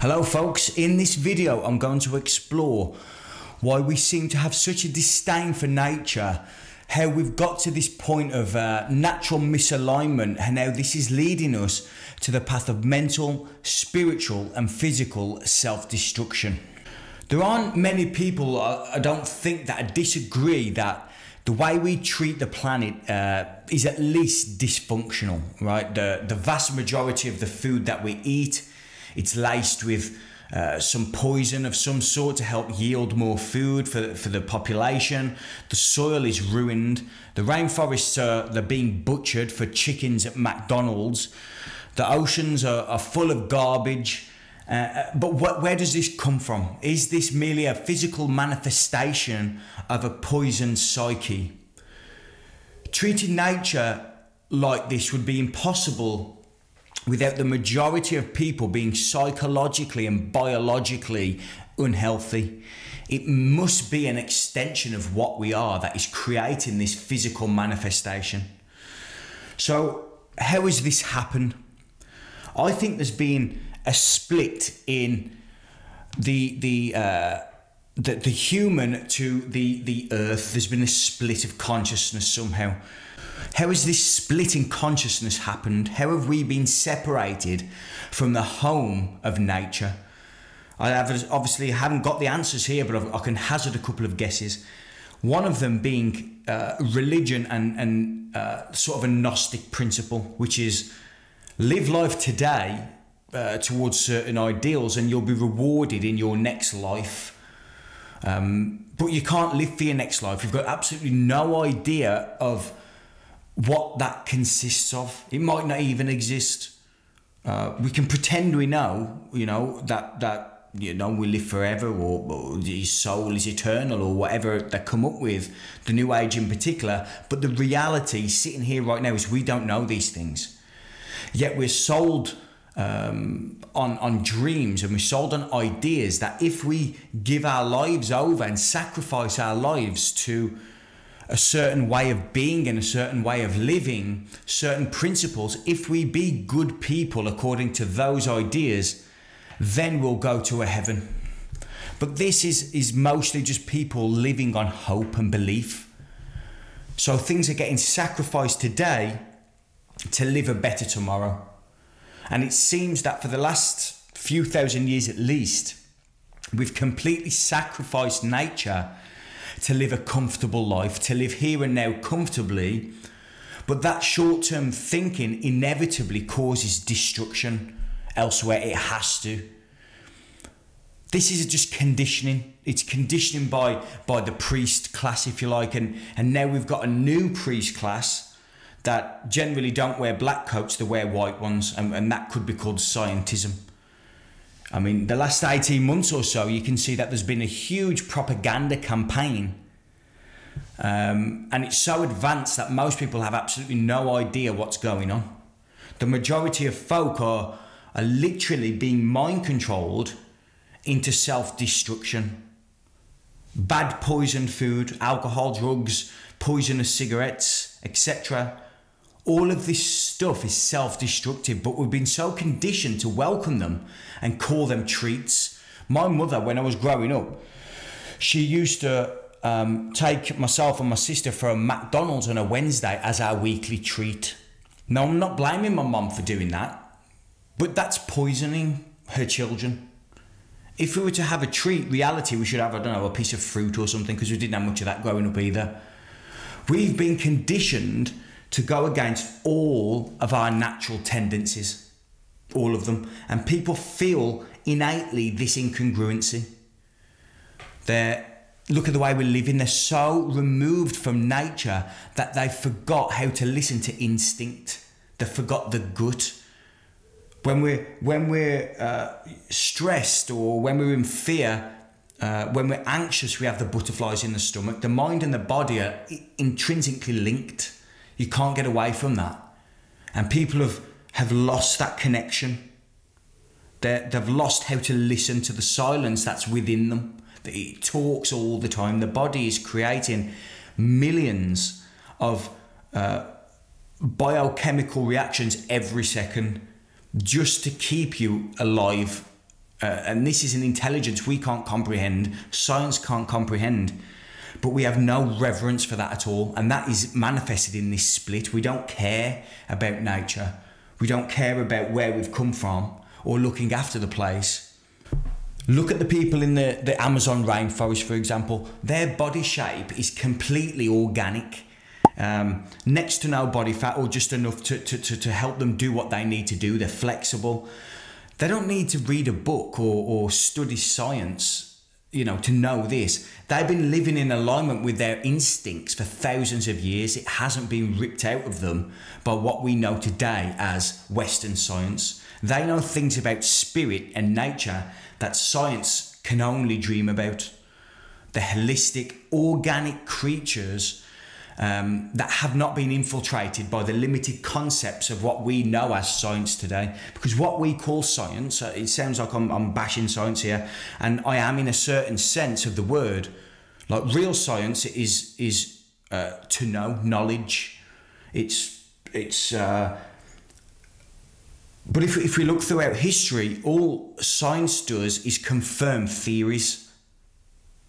Hello folks, in this video I'm going to explore why we seem to have such a disdain for nature, how we've got to this point of uh, natural misalignment and how this is leading us to the path of mental, spiritual and physical self-destruction. There aren't many people, uh, I don't think, that disagree that the way we treat the planet uh, is at least dysfunctional, right? The, the vast majority of the food that we eat it's laced with uh, some poison of some sort to help yield more food for, for the population. The soil is ruined. The rainforests are they're being butchered for chickens at McDonald's. The oceans are, are full of garbage. Uh, uh but wh- where does this come from? Is this merely a physical manifestation of a poisoned psyche? Treating nature like this would be impossible without the majority of people being psychologically and biologically unhealthy. It must be an extension of what we are that is creating this physical manifestation. So, how has this happened? I think there's been a split in the the uh, the, the human to the the earth. There's been a split of consciousness somehow. How has this split in consciousness happened? How have we been separated from the home of nature? I have, obviously haven't got the answers here, but I can hazard a couple of guesses. One of them being uh, religion and, and uh, sort of a Gnostic principle, which is live life today uh, towards certain ideals and you'll be rewarded in your next life. Um, but you can't live for your next life. You've got absolutely no idea of what that consists of. It might not even exist. Uh, we can pretend we know, you know, that that you know we live forever or, or soul is eternal or whatever they come up with, the new age in particular. But the reality sitting here right now is we don't know these things. Yet we're sold um, on on dreams and we're sold on ideas that if we give our lives over and sacrifice our lives to a certain way of being and a certain way of living, certain principles, if we be good people according to those ideas, then we'll go to a heaven. But this is, is mostly just people living on hope and belief. So things are getting sacrificed today to live a better tomorrow. And it seems that for the last few thousand years at least, we've completely sacrificed nature to live a comfortable life, to live here and now comfortably. But that short term thinking inevitably causes destruction elsewhere. It has to. This is just conditioning. It's conditioning by, by the priest class, if you like. And, and now we've got a new priest class that generally don't wear black coats, they wear white ones. And, and that could be called scientism. I mean, the last 18 months or so, you can see that there's been a huge propaganda campaign. Um, and it's so advanced that most people have absolutely no idea what's going on. The majority of folk are, are literally being mind controlled into self destruction. Bad poisoned food, alcohol, drugs, poisonous cigarettes, etc all of this stuff is self destructive, but we've been so conditioned to welcome them and call them treats. My mother, when I was growing up, she used to um, take myself and my sister for a McDonald's on a Wednesday as our weekly treat. Now, I'm not blaming my mum for doing that, but that's poisoning her children. If we were to have a treat, reality, we should have, I don't know, a piece of fruit or something because we didn't have much of that growing up either. We've been conditioned to go against all of our natural tendencies, all of them. And people feel innately this incongruency. They look at the way we're living, they're so removed from nature that they forgot how to listen to instinct. They forgot the gut. When we're when we're uh, stressed or when we're in fear, uh, when we're anxious, we have the butterflies in the stomach. The mind and the body are intrinsically linked. You can't get away from that. And people have, have lost that connection. they they've lost how to listen to the silence that's within them. It talks all the time. The body is creating millions of uh, biochemical reactions every second just to keep you alive Uh, and this is an intelligence we can't comprehend, science can't comprehend. But we have no reverence for that at all. And that is manifested in this split. We don't care about nature, we don't care about where we've come from or looking after the place. Look at the people in the, the Amazon rainforest, for example. Their body shape is completely organic. Um, next to no body fat or just enough to, to, to, to help them do what they need to do. They're flexible. They don't need to read a book or, or study science, you know, to know this. They've been living in alignment with their instincts for thousands of years. It hasn't been ripped out of them by what we know today as Western science. They know things about spirit and nature that science can only dream about. The holistic, organic creatures um, that have not been infiltrated by the limited concepts of what we know as science today. Because what we call science, uh, it sounds like I'm, I'm bashing science here, and I am in a certain sense of the word. Like real science is is uh, to know knowledge. It's it's uh, but if, if we look throughout history, all science does is confirm theories.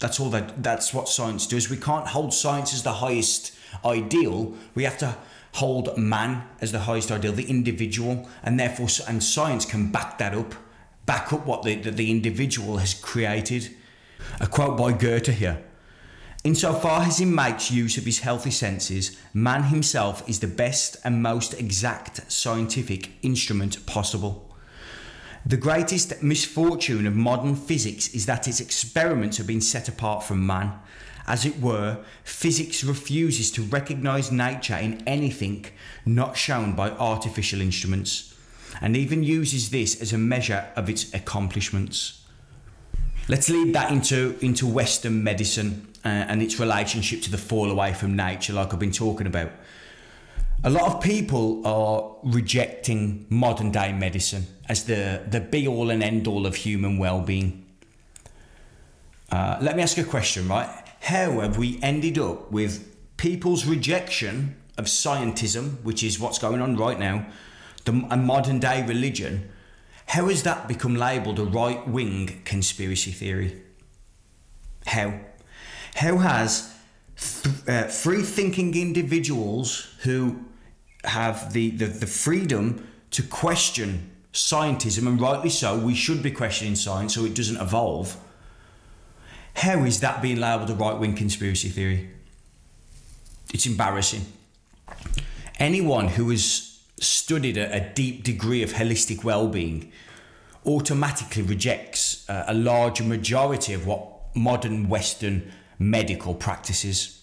That's all that that's what science does. We can't hold science as the highest ideal. We have to hold man as the highest ideal, the individual, and therefore and science can back that up, back up what the, the, the individual has created. A quote by Goethe here. Insofar as he makes use of his healthy senses, man himself is the best and most exact scientific instrument possible. The greatest misfortune of modern physics is that its experiments have been set apart from man. As it were, physics refuses to recognize nature in anything not shown by artificial instruments, and even uses this as a measure of its accomplishments. Let's lead that into, into Western medicine uh, and its relationship to the fall away from nature, like I've been talking about. A lot of people are rejecting modern day medicine as the, the be all and end all of human well being. Uh, let me ask you a question, right? How have we ended up with people's rejection of scientism, which is what's going on right now, the, a modern day religion? How has that become labelled a right wing conspiracy theory? How? How has th- uh, free thinking individuals who have the, the, the freedom to question scientism, and rightly so, we should be questioning science so it doesn't evolve. How is that being labelled a right wing conspiracy theory? It's embarrassing. Anyone who has studied a, a deep degree of holistic well being automatically rejects uh, a large majority of what modern Western medical practices.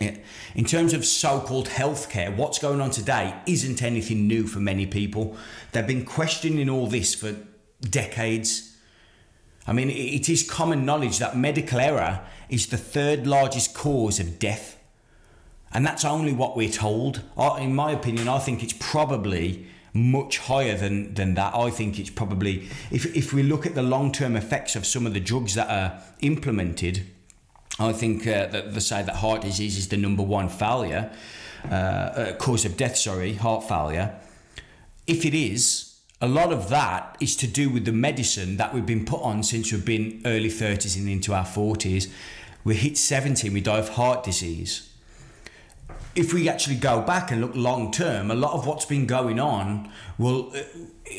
In terms of so called healthcare, what's going on today isn't anything new for many people. They've been questioning all this for decades. I mean, it is common knowledge that medical error is the third largest cause of death. And that's only what we're told. In my opinion, I think it's probably much higher than, than that. I think it's probably, if, if we look at the long term effects of some of the drugs that are implemented, I think uh, that they say that heart disease is the number one failure, uh, uh, cause of death, sorry, heart failure. If it is, a lot of that is to do with the medicine that we've been put on since we've been early 30s and into our 40s. We hit 70 and we die of heart disease. If we actually go back and look long term, a lot of what's been going on will, uh,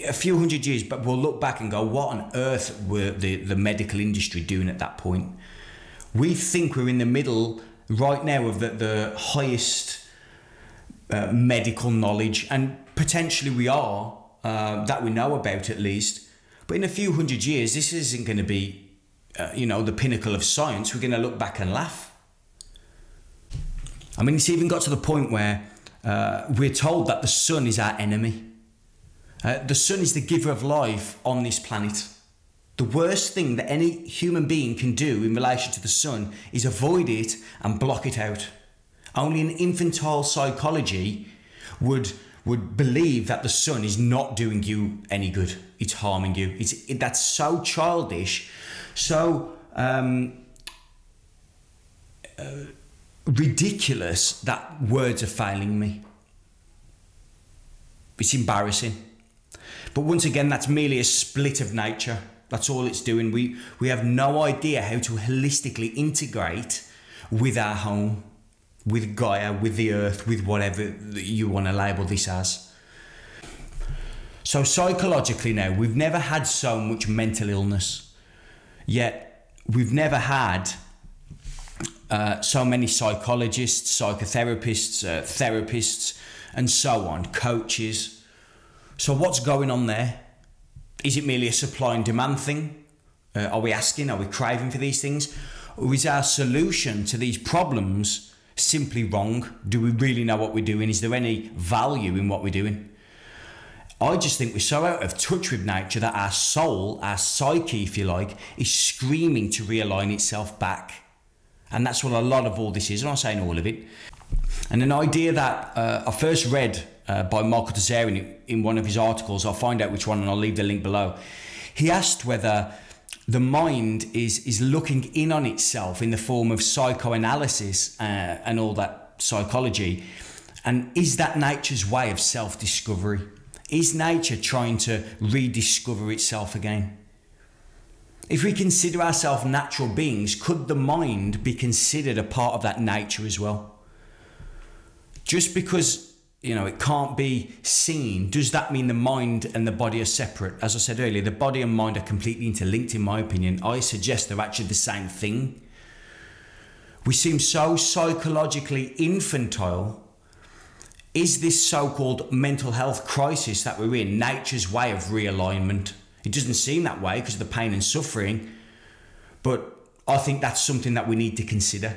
a few hundred years, but we'll look back and go, what on earth were the, the medical industry doing at that point? We think we're in the middle right now of the, the highest uh, medical knowledge, and potentially we are, uh, that we know about at least. But in a few hundred years, this isn't going to be, uh, you know, the pinnacle of science. We're going to look back and laugh. I mean, it's even got to the point where uh, we're told that the sun is our enemy. Uh, the sun is the giver of life on this planet. The worst thing that any human being can do in relation to the sun is avoid it and block it out. Only an infantile psychology would would believe that the sun is not doing you any good. It's harming you. It's it, that's so childish, so um, uh, ridiculous that words are failing me. It's embarrassing. But once again, that's merely a split of nature That's all it's doing. We we have no idea how to holistically integrate with our home, with Gaia, with the earth, with whatever you want to label this as. So psychologically now, we've never had so much mental illness. Yet we've never had uh, so many psychologists, psychotherapists, uh, therapists, and so on, coaches. So, what's going on there? Is it merely a supply and demand thing? Uh, are we asking, are we craving for these things? Or is our solution to these problems simply wrong? Do we really know what we're doing? Is there any value in what we're doing? I just think we're so out of touch with nature that our soul, our psyche, if you like, is screaming to realign itself back. And that's what a lot of all this is. and I'm saying all of it. And an idea that uh, I first read uh, by Michael Tsarion in one of his articles, I'll find out which one and I'll leave the link below. He asked whether the mind is, is looking in on itself in the form of psychoanalysis uh, and all that psychology. And is that nature's way of self discovery? Is nature trying to rediscover itself again? If we consider ourselves natural beings, could the mind be considered a part of that nature as well? Just because you know it can't be seen, does that mean the mind and the body are separate? As I said earlier, the body and mind are completely interlinked, in my opinion. I suggest they're actually the same thing. We seem so psychologically infantile. Is this so called mental health crisis that we're in nature's way of realignment? It doesn't seem that way because of the pain and suffering, but I think that's something that we need to consider.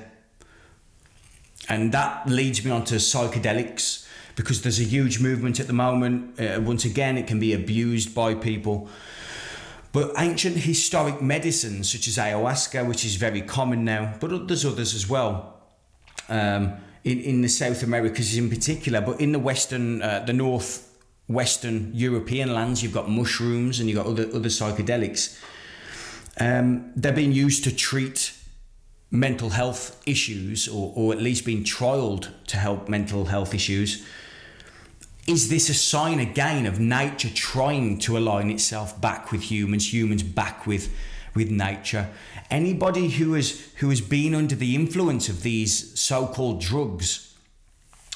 And that leads me on to psychedelics because there's a huge movement at the moment. Uh, once again, it can be abused by people. But ancient historic medicines such as ayahuasca, which is very common now, but there's others as well. Um, in, in the South Americas in particular, but in the Western, uh, the North Western European lands, you've got mushrooms and you've got other, other psychedelics. Um, they're being used to treat mental health issues or, or at least being trialed to help mental health issues. Is this a sign again of nature trying to align itself back with humans, humans back with, with nature? Anybody who has, who has been under the influence of these so called drugs,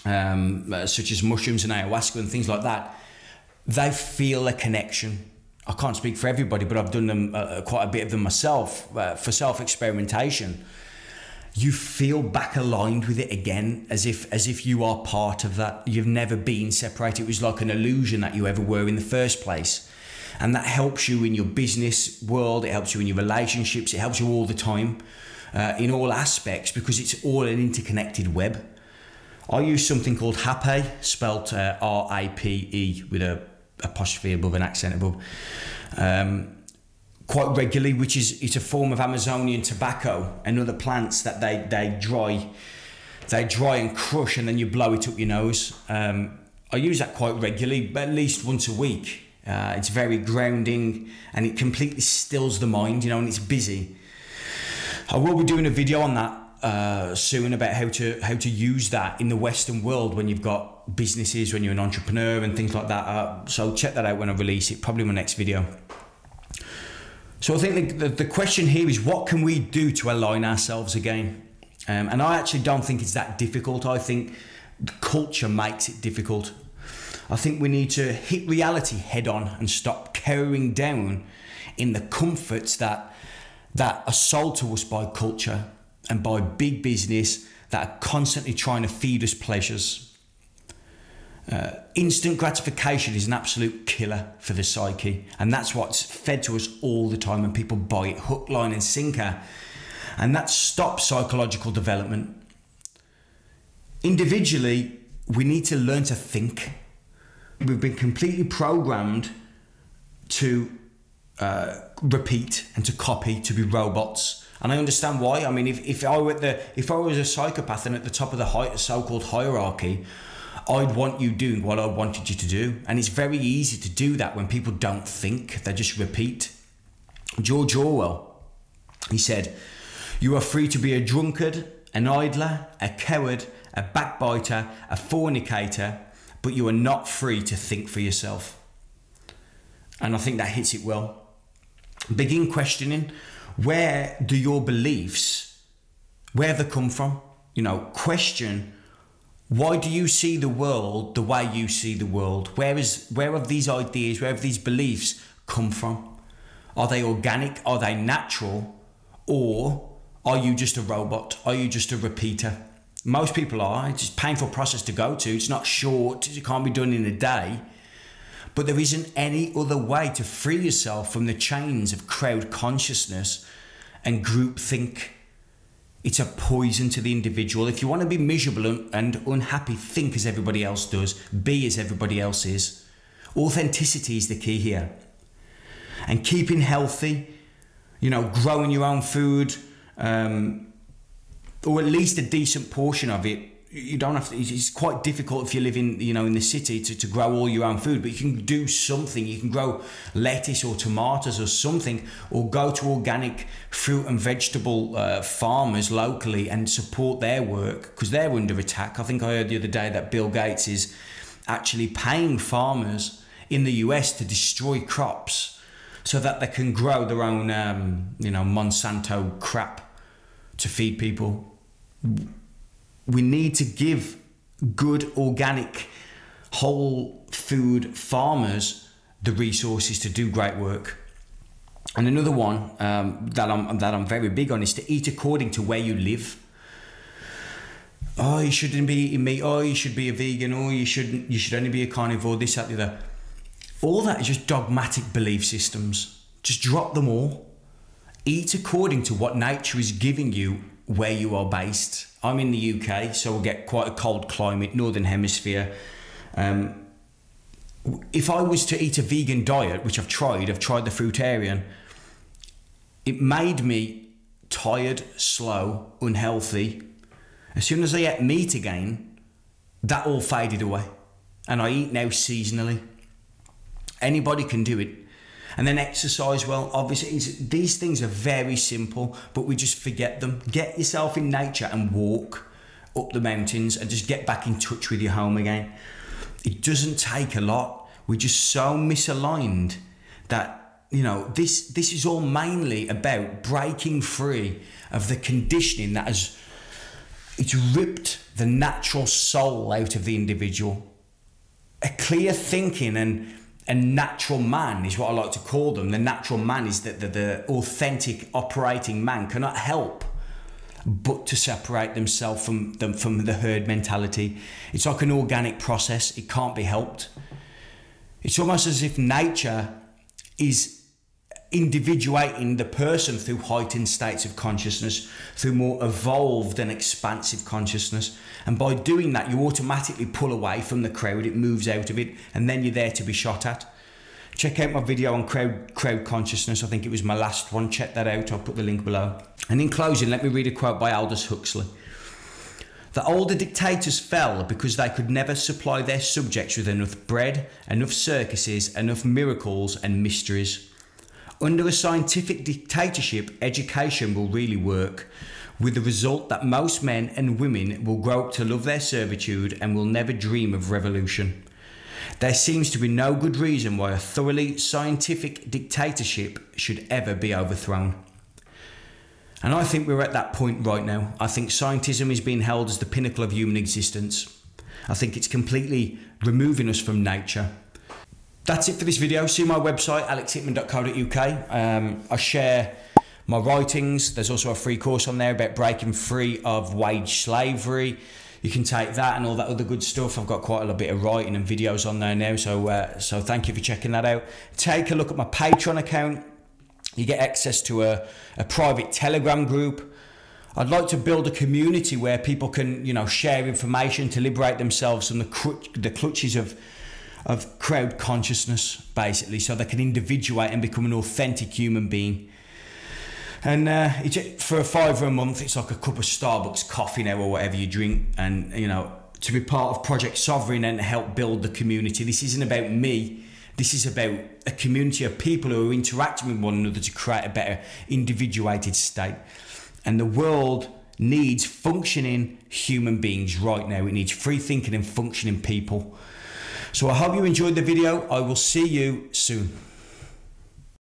um, uh, such as mushrooms and ayahuasca and things like that, they feel a connection. I can't speak for everybody, but I've done them uh, uh, quite a bit of them myself uh, for self experimentation. You feel back aligned with it again, as if as if you are part of that. You've never been separated. It was like an illusion that you ever were in the first place, and that helps you in your business world. It helps you in your relationships. It helps you all the time, uh, in all aspects, because it's all an interconnected web. I use something called Rapé, spelled uh, R A P E with a apostrophe above an accent above. Um, quite regularly, which is it's a form of Amazonian tobacco and other plants that they they dry, they dry and crush, and then you blow it up your nose. Um, I use that quite regularly, but at least once a week. Uh, it's very grounding and it completely stills the mind, you know, and it's busy. I will be doing a video on that uh, soon about how to how to use that in the Western world when you've got businesses, when you're an entrepreneur and things like that. Uh, so check that out when I release it, probably my next video. So I think the, the, the question here is what can we do to align ourselves again? Um, and I actually don't think it's that difficult. I think culture makes it difficult. I think we need to hit reality head on and stop cowering down in the comforts that that are sold to us by culture and by big business that are constantly trying to feed us pleasures. Uh, instant gratification is an absolute killer for the psyche, and that's what's fed to us all the time, and people buy it hook, line, and sinker, and that stops psychological development. Individually, we need to learn to think. We've been completely programmed to uh, repeat and to copy, to be robots and I understand why. I mean, if, if I were the if I was a psychopath and at the top of the so-called hierarchy, I'd want you doing what I wanted you to do. And it's very easy to do that when people don't think; they just repeat. George Orwell, he said, "You are free to be a drunkard, an idler, a coward, a backbiter, a fornicator, but you are not free to think for yourself." And I think that hits it well begin questioning where do your beliefs, where they come from? You know, question why do you see the world the way you see the world? Where is where have these ideas, where have these beliefs come from? Are they organic? Are they natural? Or are you just a robot? Are you just a repeater? Most people are. It's a painful process to go to. It's not short. It can't be done in a day. But there isn't any other way to free yourself from the chains of crowd consciousness and groupthink. It's a poison to the individual. If you want to be miserable and unhappy, think as everybody else does, be as everybody else is. Authenticity is the key here. And keeping healthy, you know, growing your own food, um, or at least a decent portion of it you don't have to it's quite difficult if you live in you know in the city to, to grow all your own food but you can do something. You can grow lettuce or tomatoes or something or go to organic fruit and vegetable uh, farmers locally and support their work because they're under attack. I think i heard the other day that bill gates is actually paying farmers in the us to destroy crops so that they can grow their own um, you know monsanto crap to feed people we need to give good organic whole food farmers the resources to do great work. And another one um, that I'm that I'm very big on is to eat according to where you live. Oh, you shouldn't be eating meat. Oh, you should be a vegan. Oh, you shouldn't. You should only be a carnivore. This, that, the other. All that is just dogmatic belief systems. Just drop them all. Eat according to what nature is giving you where you are based. I'm in the UK, so we'll get quite a cold climate, northern hemisphere. Um, if I was to eat a vegan diet, which I've tried, I've tried the fruitarian, it made me tired, slow, unhealthy. As soon as I ate meat again, that all faded away. And I eat now seasonally. Anybody can do it. And then exercise well. Obviously, these things are very simple, but we just forget them. Get yourself in nature and walk up the mountains and just get back in touch with your home again. It doesn't take a lot. We're just so misaligned that you know this this is all mainly about breaking free of the conditioning that has it's ripped the natural soul out of the individual. A clear thinking and a natural man is what I like to call them. The natural man is that the, the authentic operating man cannot help but to separate themselves from them from the herd mentality. It's like an organic process. It can't be helped. It's almost as if nature is individuating the person through heightened states of consciousness, through more evolved and expansive consciousness. And by doing that, you automatically pull away from the crowd, it moves out of it, and then you're there to be shot at. Check out my video on crowd, crowd consciousness. I think it was my last one. Check that out. I'll put the link below. And in closing, let me read a quote by Aldous Huxley. The older dictators fell because they could never supply their subjects with enough bread, enough circuses, enough miracles and mysteries. Under a scientific dictatorship, education will really work, with the result that most men and women will grow up to love their servitude and will never dream of revolution. There seems to be no good reason why a thoroughly scientific dictatorship should ever be overthrown. And I think we're at that point right now. I think scientism is being held as the pinnacle of human existence. I think it's completely removing us from nature that's it for this video. See my website, alexhitman.co.uk. Um, I share my writings. There's also a free course on there about breaking free of wage slavery. You can take that and all that other good stuff. I've got quite a little bit of writing and videos on there now. So, uh, so thank you for checking that out. Take a look at my Patreon account. You get access to a, a private Telegram group. I'd like to build a community where people can, you know, share information to liberate themselves from the, the clutches of of crowd consciousness, basically, so they can individuate and become an authentic human being. And uh, for a fiver a month, it's like a cup of Starbucks coffee now or whatever you drink. And, you know, to be part of Project Sovereign and help build the community. This isn't about me. This is about a community of people who are interacting with one another to create a better individuated state. And the world needs functioning human beings right now. It needs free thinking and functioning people. So I hope you enjoyed the video. I will see you soon.